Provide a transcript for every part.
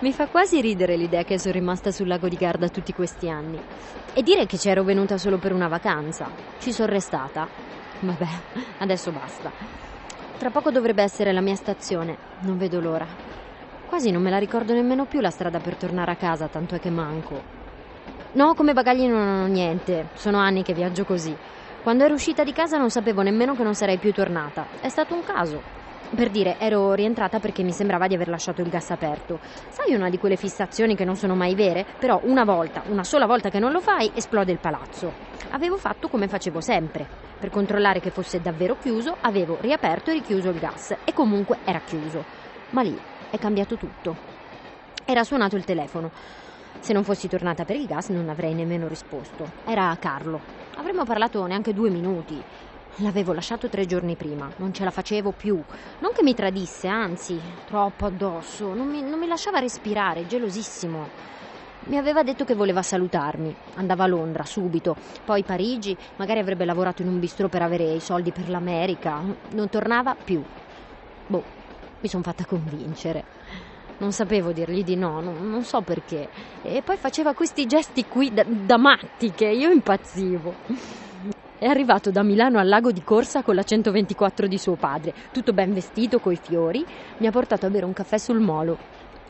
Mi fa quasi ridere l'idea che sono rimasta sul lago di Garda tutti questi anni. E dire che c'ero venuta solo per una vacanza. Ci sono restata. Vabbè, adesso basta. Tra poco dovrebbe essere la mia stazione. Non vedo l'ora. Quasi non me la ricordo nemmeno più la strada per tornare a casa, tanto è che manco. No, come bagagli non ho niente. Sono anni che viaggio così. Quando ero uscita di casa non sapevo nemmeno che non sarei più tornata. È stato un caso. Per dire, ero rientrata perché mi sembrava di aver lasciato il gas aperto. Sai una di quelle fissazioni che non sono mai vere? Però una volta, una sola volta che non lo fai, esplode il palazzo. Avevo fatto come facevo sempre. Per controllare che fosse davvero chiuso, avevo riaperto e richiuso il gas. E comunque era chiuso. Ma lì è cambiato tutto. Era suonato il telefono. Se non fossi tornata per il gas non avrei nemmeno risposto. Era Carlo. Avremmo parlato neanche due minuti. L'avevo lasciato tre giorni prima, non ce la facevo più. Non che mi tradisse, anzi, troppo addosso. Non mi, non mi lasciava respirare, gelosissimo. Mi aveva detto che voleva salutarmi. Andava a Londra subito, poi Parigi, magari avrebbe lavorato in un bistro per avere i soldi per l'America. Non tornava più. Boh, mi sono fatta convincere. Non sapevo dirgli di no, non, non, so perché. E poi faceva questi gesti qui da, da matti che io impazzivo. È arrivato da Milano al lago di Corsa con la 124 di suo padre, tutto ben vestito coi fiori, mi ha portato a bere un caffè sul molo.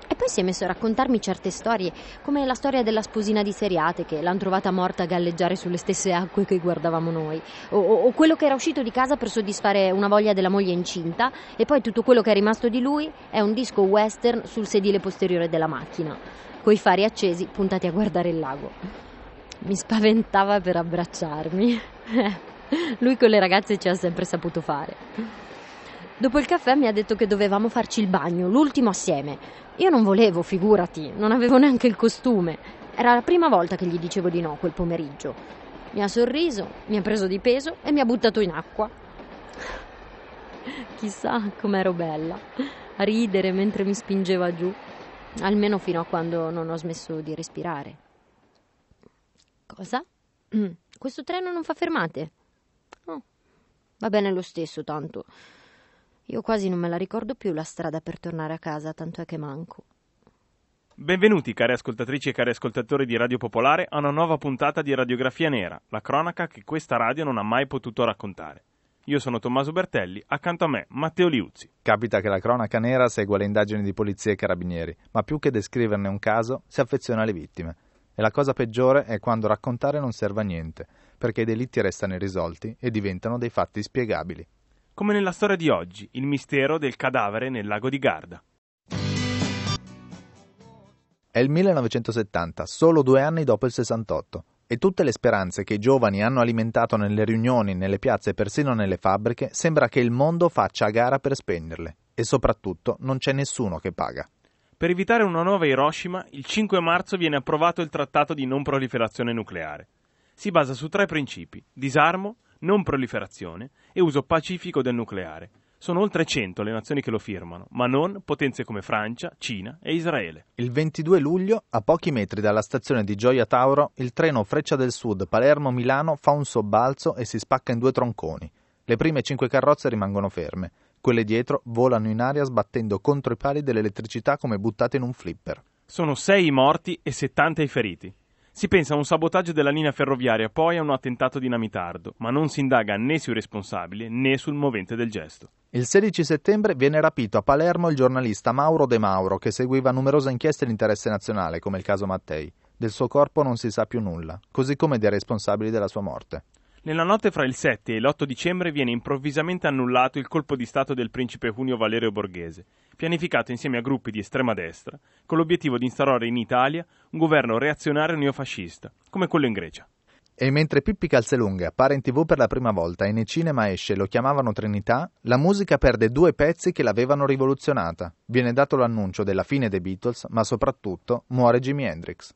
E poi si è messo a raccontarmi certe storie, come la storia della sposina di Seriate che l'hanno trovata morta a galleggiare sulle stesse acque che guardavamo noi, o, o, quello che era uscito di casa per soddisfare una voglia della moglie incinta, e poi tutto quello che è rimasto di lui è un disco western sul sedile posteriore della macchina, coi fari accesi puntati a guardare il lago. Mi spaventava per abbracciarmi. Lui con le ragazze ci ha sempre saputo fare. Dopo il caffè mi ha detto che dovevamo farci il bagno, l'ultimo assieme. Io non volevo, figurati, non avevo neanche il costume. Era la prima volta che gli dicevo di no quel pomeriggio. Mi ha sorriso, mi ha preso di peso e mi ha buttato in acqua. Chissà com'ero bella, a ridere mentre mi spingeva giù, almeno fino a quando non ho smesso di respirare. Cosa? Mm. Questo treno non fa fermate? Oh, va bene lo stesso, tanto. Io quasi non me la ricordo più la strada per tornare a casa, tanto è che manco. Benvenuti, cari ascoltatrici e cari ascoltatori di Radio Popolare, a una nuova puntata di Radiografia Nera, la cronaca che questa radio non ha mai potuto raccontare. Io sono Tommaso Bertelli, accanto a me Matteo Liuzzi. Capita che la cronaca nera segua le indagini di polizia e carabinieri, ma più che descriverne un caso, si affeziona alle vittime. E la cosa peggiore è quando raccontare non serve a niente, perché i delitti restano irrisolti e diventano dei fatti spiegabili. Come nella storia di oggi, il mistero del cadavere nel lago di Garda. È il 1970, solo due anni dopo il 68, e tutte le speranze che i giovani hanno alimentato nelle riunioni, nelle piazze e persino nelle fabbriche, sembra che il mondo faccia a gara per spegnerle. E soprattutto non c'è nessuno che paga. Per evitare una nuova Hiroshima, il 5 marzo viene approvato il Trattato di non proliferazione nucleare. Si basa su tre principi: disarmo, non proliferazione e uso pacifico del nucleare. Sono oltre 100 le nazioni che lo firmano, ma non potenze come Francia, Cina e Israele. Il 22 luglio, a pochi metri dalla stazione di Gioia Tauro, il treno Freccia del Sud Palermo-Milano fa un sobbalzo e si spacca in due tronconi. Le prime cinque carrozze rimangono ferme. Quelle dietro volano in aria sbattendo contro i pali dell'elettricità come buttate in un flipper. Sono sei i morti e 70 i feriti. Si pensa a un sabotaggio della linea ferroviaria, poi a un attentato dinamitardo, ma non si indaga né sui responsabili né sul movente del gesto. Il 16 settembre viene rapito a Palermo il giornalista Mauro De Mauro, che seguiva numerose inchieste di interesse nazionale, come il caso Mattei. Del suo corpo non si sa più nulla, così come dei responsabili della sua morte. Nella notte fra il 7 e l'8 dicembre viene improvvisamente annullato il colpo di Stato del principe Junio Valerio Borghese, pianificato insieme a gruppi di estrema destra, con l'obiettivo di instaurare in Italia un governo reazionario neofascista, come quello in Grecia. E mentre Pippi Calzelunghe appare in tv per la prima volta e nei cinema esce lo chiamavano Trinità, la musica perde due pezzi che l'avevano rivoluzionata. Viene dato l'annuncio della fine dei Beatles, ma soprattutto muore Jimi Hendrix.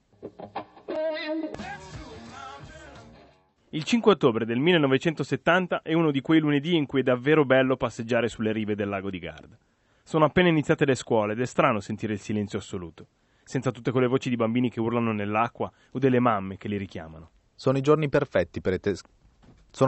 Il 5 ottobre del 1970 è uno di quei lunedì in cui è davvero bello passeggiare sulle rive del lago di Garda. Sono appena iniziate le scuole ed è strano sentire il silenzio assoluto, senza tutte quelle voci di bambini che urlano nell'acqua o delle mamme che li richiamano. Sono giorni perfetti per i tes-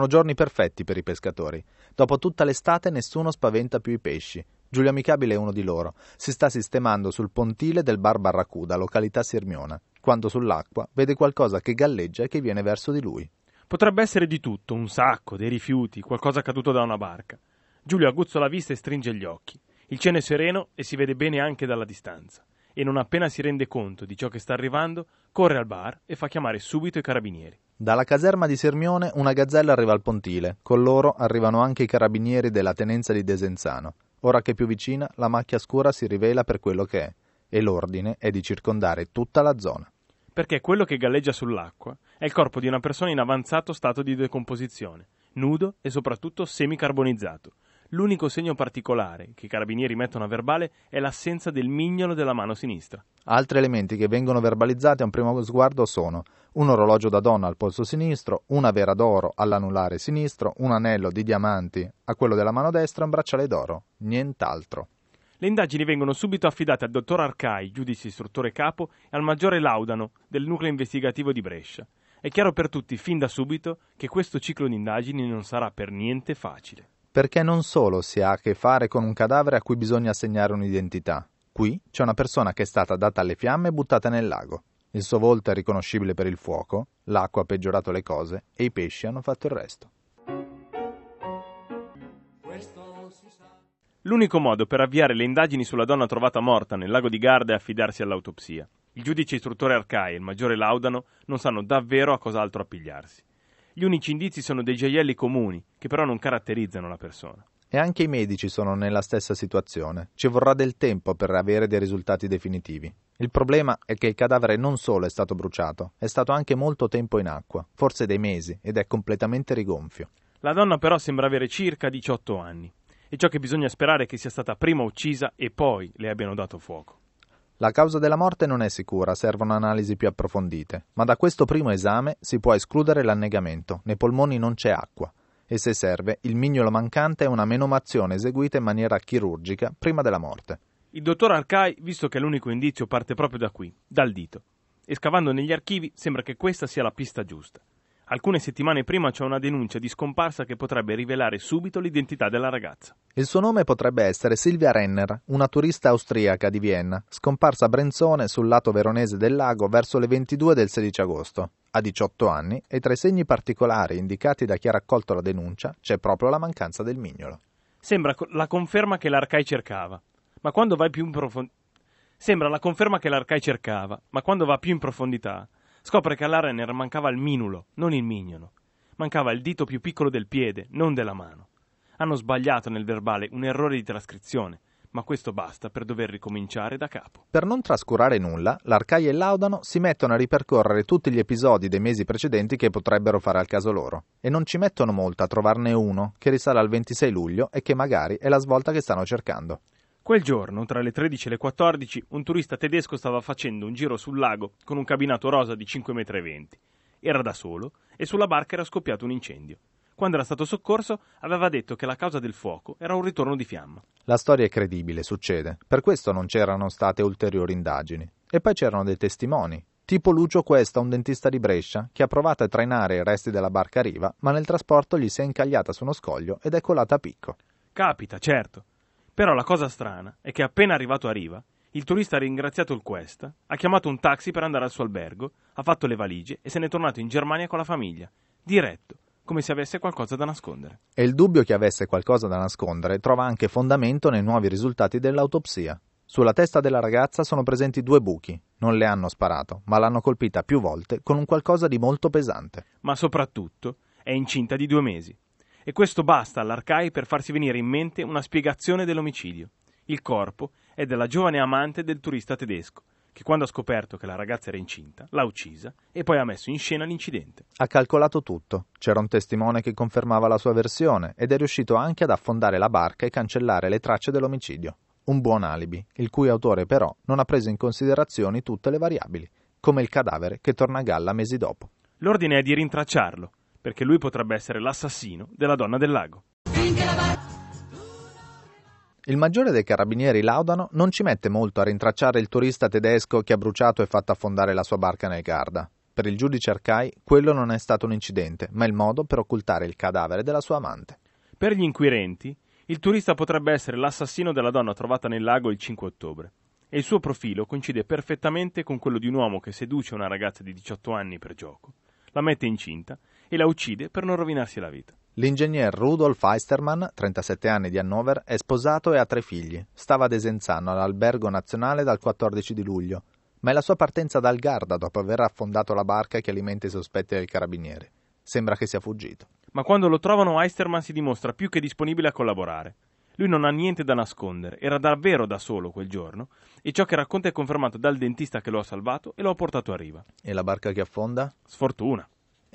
giorni perfetti per i pescatori. Dopo tutta l'estate nessuno spaventa più i pesci. Giulio Amicabile è uno di loro. Si sta sistemando sul pontile del Bar Barracuda, località Sirmiona, quando sull'acqua vede qualcosa che galleggia e che viene verso di lui. Potrebbe essere di tutto, un sacco, dei rifiuti, qualcosa caduto da una barca. Giulio aguzza la vista e stringe gli occhi. Il cielo è sereno e si vede bene anche dalla distanza. E non appena si rende conto di ciò che sta arrivando, corre al bar e fa chiamare subito i carabinieri. Dalla caserma di Sirmione una gazzella arriva al pontile. Con loro arrivano anche i carabinieri della tenenza di Desenzano. Ora che è più vicina, la macchia scura si rivela per quello che è, e l'ordine è di circondare tutta la zona. Perché quello che galleggia sull'acqua è il corpo di una persona in avanzato stato di decomposizione, nudo e soprattutto semicarbonizzato. L'unico segno particolare che i carabinieri mettono a verbale è l'assenza del mignolo della mano sinistra. Altri elementi che vengono verbalizzati a un primo sguardo sono un orologio da donna al polso sinistro, una vera d'oro all'anulare sinistro, un anello di diamanti a quello della mano destra e un bracciale d'oro. Nient'altro. Le indagini vengono subito affidate al dottor Arcai, giudice istruttore capo, e al maggiore Laudano del nucleo investigativo di Brescia. È chiaro per tutti fin da subito che questo ciclo di indagini non sarà per niente facile perché non solo si ha a che fare con un cadavere a cui bisogna assegnare un'identità. Qui c'è una persona che è stata data alle fiamme e buttata nel lago. Il suo volto è riconoscibile per il fuoco, l'acqua ha peggiorato le cose e i pesci hanno fatto il resto. L'unico modo per avviare le indagini sulla donna trovata morta nel lago di Garda è affidarsi all'autopsia. Il giudice istruttore Arcai e il maggiore Laudano non sanno davvero a cos'altro appigliarsi. Gli unici indizi sono dei gioielli comuni, che però non caratterizzano la persona. E anche i medici sono nella stessa situazione. Ci vorrà del tempo per avere dei risultati definitivi. Il problema è che il cadavere non solo è stato bruciato, è stato anche molto tempo in acqua, forse dei mesi, ed è completamente rigonfio. La donna però sembra avere circa 18 anni. E ciò che bisogna sperare è che sia stata prima uccisa e poi le abbiano dato fuoco. La causa della morte non è sicura, servono analisi più approfondite, ma da questo primo esame si può escludere l'annegamento, nei polmoni non c'è acqua e se serve il mignolo mancante è una menomazione eseguita in maniera chirurgica prima della morte. Il dottor Arcai, visto che l'unico indizio parte proprio da qui, dal dito, e scavando negli archivi sembra che questa sia la pista giusta. Alcune settimane prima c'è una denuncia di scomparsa che potrebbe rivelare subito l'identità della ragazza. Il suo nome potrebbe essere Silvia Renner, una turista austriaca di Vienna, scomparsa a Brenzone sul lato veronese del lago verso le 22 del 16 agosto. Ha 18 anni e tra i segni particolari indicati da chi ha raccolto la denuncia c'è proprio la mancanza del mignolo. Sembra la conferma che l'Arcai cercava, ma quando vai più in profondità Sembra la conferma che l'Arcai cercava, ma quando va più in profondità Scopre che alla Renner mancava il minulo, non il mignolo. Mancava il dito più piccolo del piede, non della mano. Hanno sbagliato nel verbale un errore di trascrizione, ma questo basta per dover ricominciare da capo. Per non trascurare nulla, l'Arcai e Laudano si mettono a ripercorrere tutti gli episodi dei mesi precedenti che potrebbero fare al caso loro, e non ci mettono molto a trovarne uno che risale al 26 luglio e che magari è la svolta che stanno cercando. Quel giorno, tra le 13 e le 14, un turista tedesco stava facendo un giro sul lago con un cabinato rosa di 5,20 m. Era da solo e sulla barca era scoppiato un incendio. Quando era stato soccorso, aveva detto che la causa del fuoco era un ritorno di fiamma. La storia è credibile, succede. Per questo non c'erano state ulteriori indagini. E poi c'erano dei testimoni. Tipo Lucio Questa, un dentista di Brescia, che ha provato a trainare i resti della barca a riva, ma nel trasporto gli si è incagliata su uno scoglio ed è colata a picco. Capita, certo. Però la cosa strana è che appena arrivato a riva, il turista ha ringraziato il Quest, ha chiamato un taxi per andare al suo albergo, ha fatto le valigie e se n'è tornato in Germania con la famiglia, diretto, come se avesse qualcosa da nascondere. E il dubbio che avesse qualcosa da nascondere trova anche fondamento nei nuovi risultati dell'autopsia. Sulla testa della ragazza sono presenti due buchi. Non le hanno sparato, ma l'hanno colpita più volte con un qualcosa di molto pesante. Ma soprattutto è incinta di due mesi e questo basta all'Arcai per farsi venire in mente una spiegazione dell'omicidio. Il corpo è della giovane amante del turista tedesco, che quando ha scoperto che la ragazza era incinta, l'ha uccisa e poi ha messo in scena l'incidente. Ha calcolato tutto. C'era un testimone che confermava la sua versione ed è riuscito anche ad affondare la barca e cancellare le tracce dell'omicidio. Un buon alibi, il cui autore però non ha preso in considerazione tutte le variabili, come il cadavere che torna a galla mesi dopo. L'ordine è di rintracciarlo, perché lui potrebbe essere l'assassino della donna del lago. Il maggiore dei carabinieri Laudano non ci mette molto a rintracciare il turista tedesco che ha bruciato e fatto affondare la sua barca nel Garda. Per il giudice Arcai, quello non è stato un incidente, ma il modo per occultare il cadavere della sua amante. Per gli inquirenti, Il turista potrebbe essere l'assassino della donna trovata nel lago il 5 ottobre e il suo profilo coincide perfettamente con quello di un uomo che seduce una ragazza di 18 anni per gioco, la mette incinta e la uccide per non rovinarsi la vita. L'ingegner Rudolf Eistermann, 37 anni di Hannover, è sposato e ha tre figli. Stava ad Esenzano, all'albergo nazionale, dal 14 di luglio, ma è la sua partenza dal Garda dopo aver affondato la barca che alimenta i sospetti del carabiniere. Sembra che sia fuggito. Ma quando lo trovano Eistermann si dimostra più che disponibile a collaborare. Lui non ha niente da nascondere, era davvero da solo quel giorno e ciò che racconta è confermato dal dentista che lo ha salvato e lo ha portato a riva. E la barca che affonda? Sfortuna.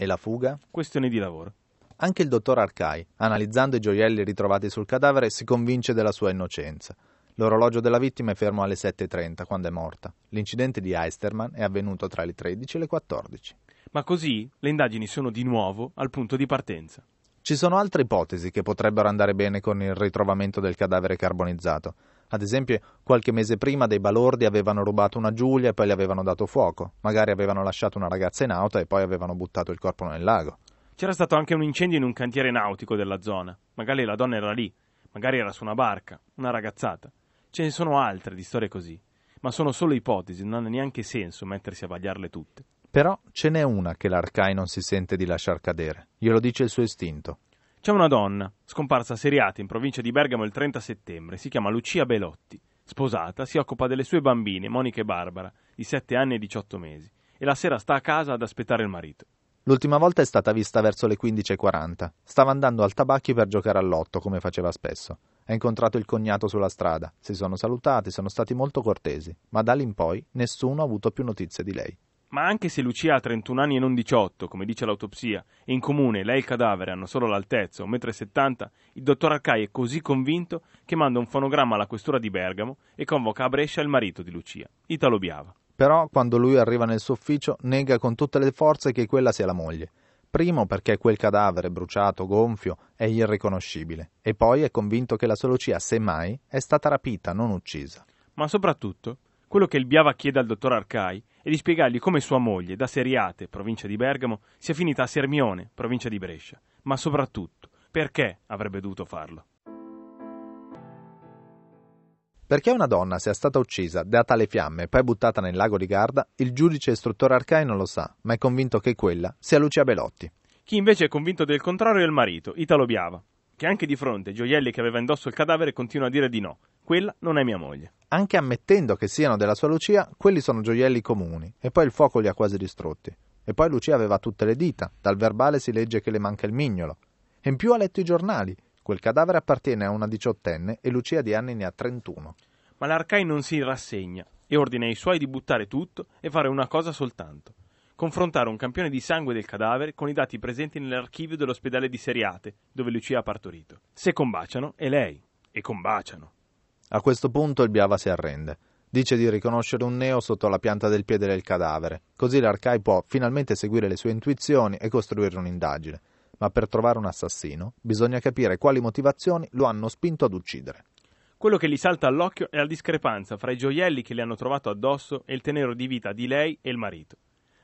E la fuga? Questione di lavoro. Anche il dottor Arcai, analizzando i gioielli ritrovati sul cadavere, si convince della sua innocenza. L'orologio della vittima è fermo alle 7.30 quando è morta. L'incidente di Eisterman è avvenuto tra le 13 e le 14. Ma così le indagini sono di nuovo al punto di partenza. Ci sono altre ipotesi che potrebbero andare bene con il ritrovamento del cadavere carbonizzato. Ad esempio, qualche mese prima dei balordi avevano rubato una Giulia e poi le avevano dato fuoco. Magari avevano lasciato una ragazza in auto e poi avevano buttato il corpo nel lago. C'era stato anche un incendio in un cantiere nautico della zona. Magari la donna era lì, magari era su una barca, una ragazzata. Ce ne sono altre di storie così. Ma sono solo ipotesi, non ha neanche senso mettersi a vagliarle tutte. Però ce n'è una che l'Arcai non si sente di lasciar cadere. Glielo dice il suo istinto. C'è una donna, scomparsa a Seriate in provincia di Bergamo il 30 settembre, si chiama Lucia Belotti. Sposata, si occupa delle sue bambine, Monica e Barbara, di 7 anni e 18 mesi, e la sera sta a casa ad aspettare il marito. L'ultima volta è stata vista verso le 15.40. Stava andando al tabacchi per giocare all'otto, come faceva spesso. Ha incontrato il cognato sulla strada. Si sono salutati, sono stati molto cortesi, ma da lì in poi nessuno ha avuto più notizie di lei. Ma anche se Lucia ha 31 anni e non 18, come dice l'autopsia, e in comune lei e il cadavere hanno solo l'altezza, 1,70 m, il dottor Arcai è così convinto che manda un fonogramma alla questura di Bergamo e convoca a Brescia il marito di Lucia, Italo Biava. Però, quando lui arriva nel suo ufficio, nega con tutte le forze che quella sia la moglie. Primo perché quel cadavere bruciato, gonfio, è irriconoscibile, e poi è convinto che la sua Lucia, semmai, è stata rapita, non uccisa. Ma soprattutto, quello che il Biava chiede al dottor Arcai è di spiegargli come sua moglie, da Seriate, provincia di Bergamo, sia finita a Sermione, provincia di Brescia, ma soprattutto perché avrebbe dovuto farlo. Perché una donna sia stata uccisa, data alle fiamme e poi buttata nel lago di Garda, il giudice istruttore Arcai non lo sa, ma è convinto che quella sia Lucia Belotti. Chi invece è convinto del contrario è il marito, Italo Biava, che anche di fronte ai gioielli che aveva indosso il cadavere continua a dire di no. Quella non è mia moglie. Anche ammettendo che siano della sua Lucia, quelli sono gioielli comuni, e poi il fuoco li ha quasi distrutti. E poi Lucia aveva tutte le dita, dal verbale si legge che le manca il mignolo. E in più ha letto i giornali, Quel cadavere appartiene a una diciottenne e Lucia di anni ne ha 31. Ma l'Arcai non si rassegna e ordina ai suoi di buttare tutto e fare una cosa soltanto. Confrontare un campione di sangue del cadavere con i dati presenti nell'archivio dell'ospedale di Seriate, dove Lucia ha partorito. Se combaciano, è lei. E combaciano. A questo punto il Biava si arrende. Dice di riconoscere un neo sotto la pianta del piede del cadavere, così l'Arcai può finalmente seguire le sue intuizioni e costruire un'indagine ma per trovare un assassino bisogna capire quali motivazioni lo hanno spinto ad uccidere. Quello che gli salta all'occhio è la discrepanza fra i gioielli che le hanno trovato addosso e il tenero di vita di lei e il marito.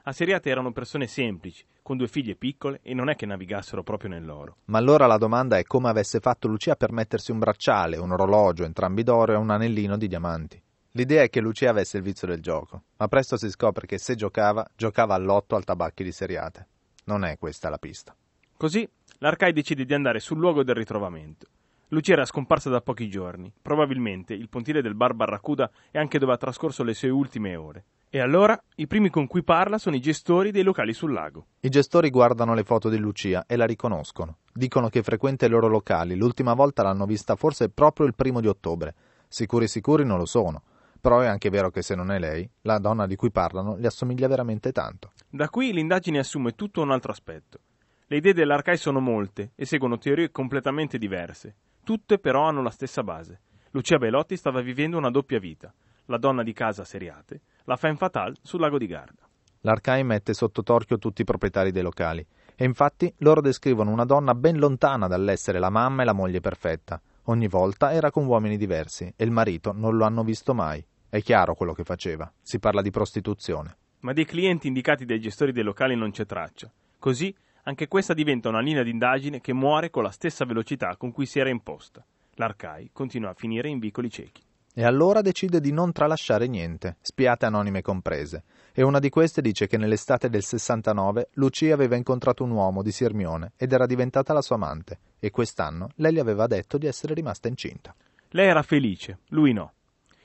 Asseriate erano persone semplici, con due figlie piccole e non è che navigassero proprio nell'oro. Ma allora la domanda è come avesse fatto Lucia per mettersi un bracciale, un orologio, entrambi d'oro e un anellino di diamanti. L'idea è che Lucia avesse il vizio del gioco, ma presto si scopre che se giocava, giocava all'otto al tabacchi di Seriate. Non è questa la pista. Così l'Arcai decide di andare sul luogo del ritrovamento. Lucia era scomparsa da pochi giorni. Probabilmente il pontile del bar Barracuda è anche dove ha trascorso le sue ultime ore. E allora i primi con cui parla sono i gestori dei locali sul lago. I gestori guardano le foto di Lucia e la riconoscono. Dicono che frequenta i loro locali. L'ultima volta l'hanno vista forse proprio il primo di ottobre. Sicuri sicuri non lo sono. Però è anche vero che se non è lei, la donna di cui parlano gli assomiglia veramente tanto. Da qui l'indagine assume tutto un altro aspetto. Le idee dell'Arcai sono molte e seguono teorie completamente diverse. Tutte però hanno la stessa base. Lucia Belotti stava vivendo una doppia vita. La donna di casa seriate, la femme fatale sul lago di Garda. L'Arcai mette sotto torchio tutti i proprietari dei locali. E infatti loro descrivono una donna ben lontana dall'essere la mamma e la moglie perfetta. Ogni volta era con uomini diversi e il marito non lo hanno visto mai. È chiaro quello che faceva. Si parla di prostituzione. Ma dei clienti indicati dai gestori dei locali non c'è traccia. Così anche questa diventa una linea d'indagine che muore con la stessa velocità con cui si era imposta. L'Arcai continua a finire in vicoli ciechi. E allora decide di non tralasciare niente, spiate anonime comprese. E una di queste dice che nell'estate del 69 Lucia aveva incontrato un uomo di Sirmione ed era diventata la sua amante, e quest'anno lei gli aveva detto di essere rimasta incinta. Lei era felice, lui no,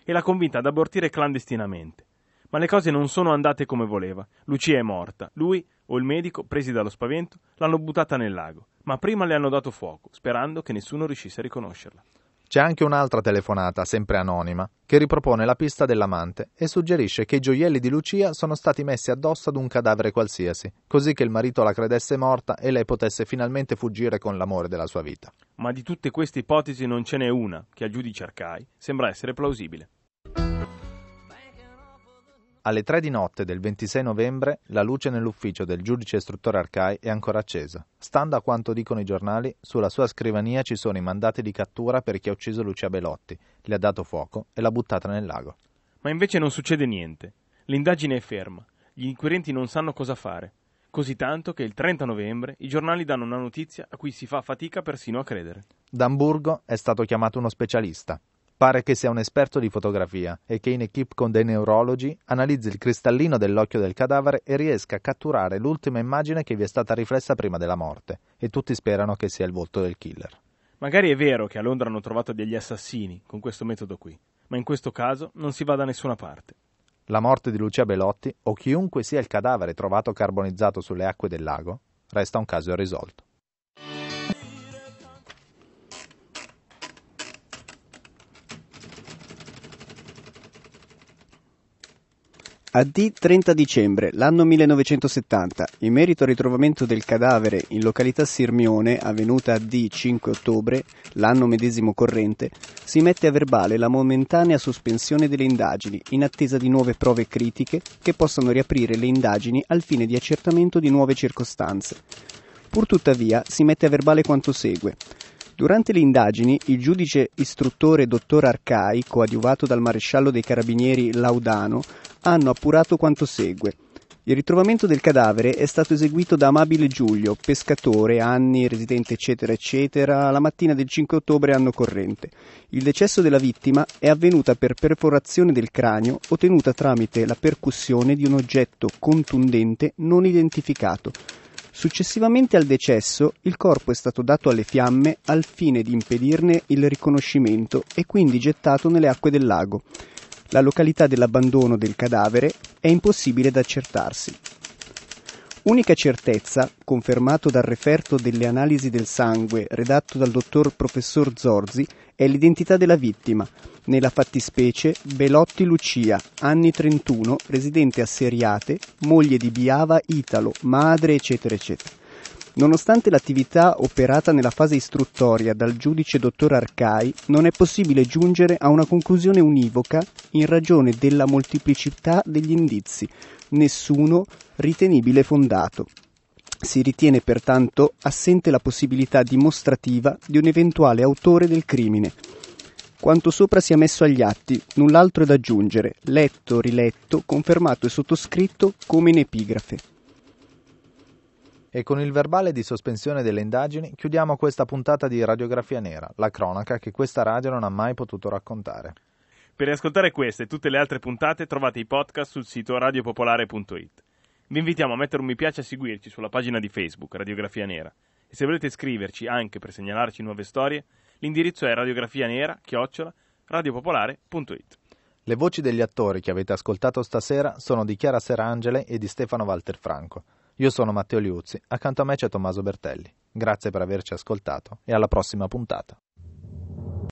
e l'ha convinta ad abortire clandestinamente. Ma le cose non sono andate come voleva. Lucia è morta. Lui o il medico, presi dallo spavento, l'hanno buttata nel lago. Ma prima le hanno dato fuoco, sperando che nessuno riuscisse a riconoscerla. C'è anche un'altra telefonata, sempre anonima, che ripropone la pista dell'amante e suggerisce che i gioielli di Lucia sono stati messi addosso ad un cadavere qualsiasi, così che il marito la credesse morta e lei potesse finalmente fuggire con l'amore della sua vita. Ma di tutte queste ipotesi non ce n'è una che al giudice Arcai sembra essere plausibile. Alle tre di notte del 26 novembre la luce nell'ufficio del giudice istruttore Arcai è ancora accesa. Stando a quanto dicono i giornali, sulla sua scrivania ci sono i mandati di cattura per chi ha ucciso Lucia Belotti, le ha dato fuoco e l'ha buttata nel lago. Ma invece non succede niente. L'indagine è ferma. Gli inquirenti non sanno cosa fare. Così tanto che il 30 novembre i giornali danno una notizia a cui si fa fatica persino a credere. Da Amburgo è stato chiamato uno specialista. Pare che sia un esperto di fotografia e che in equip con dei neurologi analizzi il cristallino dell'occhio del cadavere e riesca a catturare l'ultima immagine che vi è stata riflessa prima della morte, e tutti sperano che sia il volto del killer. Magari è vero che a Londra hanno trovato degli assassini con questo metodo qui, ma in questo caso non si va da nessuna parte. La morte di Lucia Belotti, o chiunque sia il cadavere trovato carbonizzato sulle acque del lago, resta un caso irrisolto. AD 30 dicembre, l'anno 1970, in merito al ritrovamento del cadavere in località Sirmione, avvenuta AD 5 ottobre, l'anno medesimo corrente, si mette a verbale la momentanea sospensione delle indagini in attesa di nuove prove critiche che possano riaprire le indagini al fine di accertamento di nuove circostanze. Purtuttavia si mette a verbale quanto segue. Durante le indagini, il giudice istruttore dottor Arcai, coadiuvato dal maresciallo dei carabinieri Laudano, hanno appurato quanto segue. Il ritrovamento del cadavere è stato eseguito da Amabile Giulio, pescatore, anni, residente eccetera eccetera, la mattina del 5 ottobre anno corrente. Il decesso della vittima è avvenuta per perforazione del cranio ottenuta tramite la percussione di un oggetto contundente non identificato. Successivamente al decesso, il corpo è stato dato alle fiamme al fine di impedirne il riconoscimento e quindi gettato nelle acque del lago. La località dell'abbandono del cadavere è impossibile da accertarsi. Unica certezza, confermato dal referto delle analisi del sangue redatto dal dottor professor Zorzi, è l'identità della vittima, nella fattispecie Belotti Lucia, anni 31, residente a Seriate, moglie di Biava Italo, madre eccetera eccetera. Nonostante l'attività operata nella fase istruttoria dal giudice dottor Arcai, non è possibile giungere a una conclusione univoca in ragione della molteplicità degli indizi, nessuno ritenibile fondato. Si ritiene pertanto assente la possibilità dimostrativa di un eventuale autore del crimine. Quanto sopra sia messo agli atti, null'altro è da aggiungere, letto, riletto, confermato e sottoscritto come in epigrafe. E con il verbale di sospensione delle indagini chiudiamo questa puntata di Radiografia Nera, la cronaca che questa radio non ha mai potuto raccontare. Per riascoltare queste e tutte le altre puntate trovate i podcast sul sito radiopopolare.it. Vi invitiamo a mettere un mi piace e a seguirci sulla pagina di Facebook Radiografia Nera. E se volete scriverci anche per segnalarci nuove storie, l'indirizzo è radiografianera chiocciola radiopopolare.it. Le voci degli attori che avete ascoltato stasera sono di Chiara Serangele e di Stefano Walter Franco. Io sono Matteo Liuzzi, accanto a me c'è Tommaso Bertelli. Grazie per averci ascoltato e alla prossima puntata.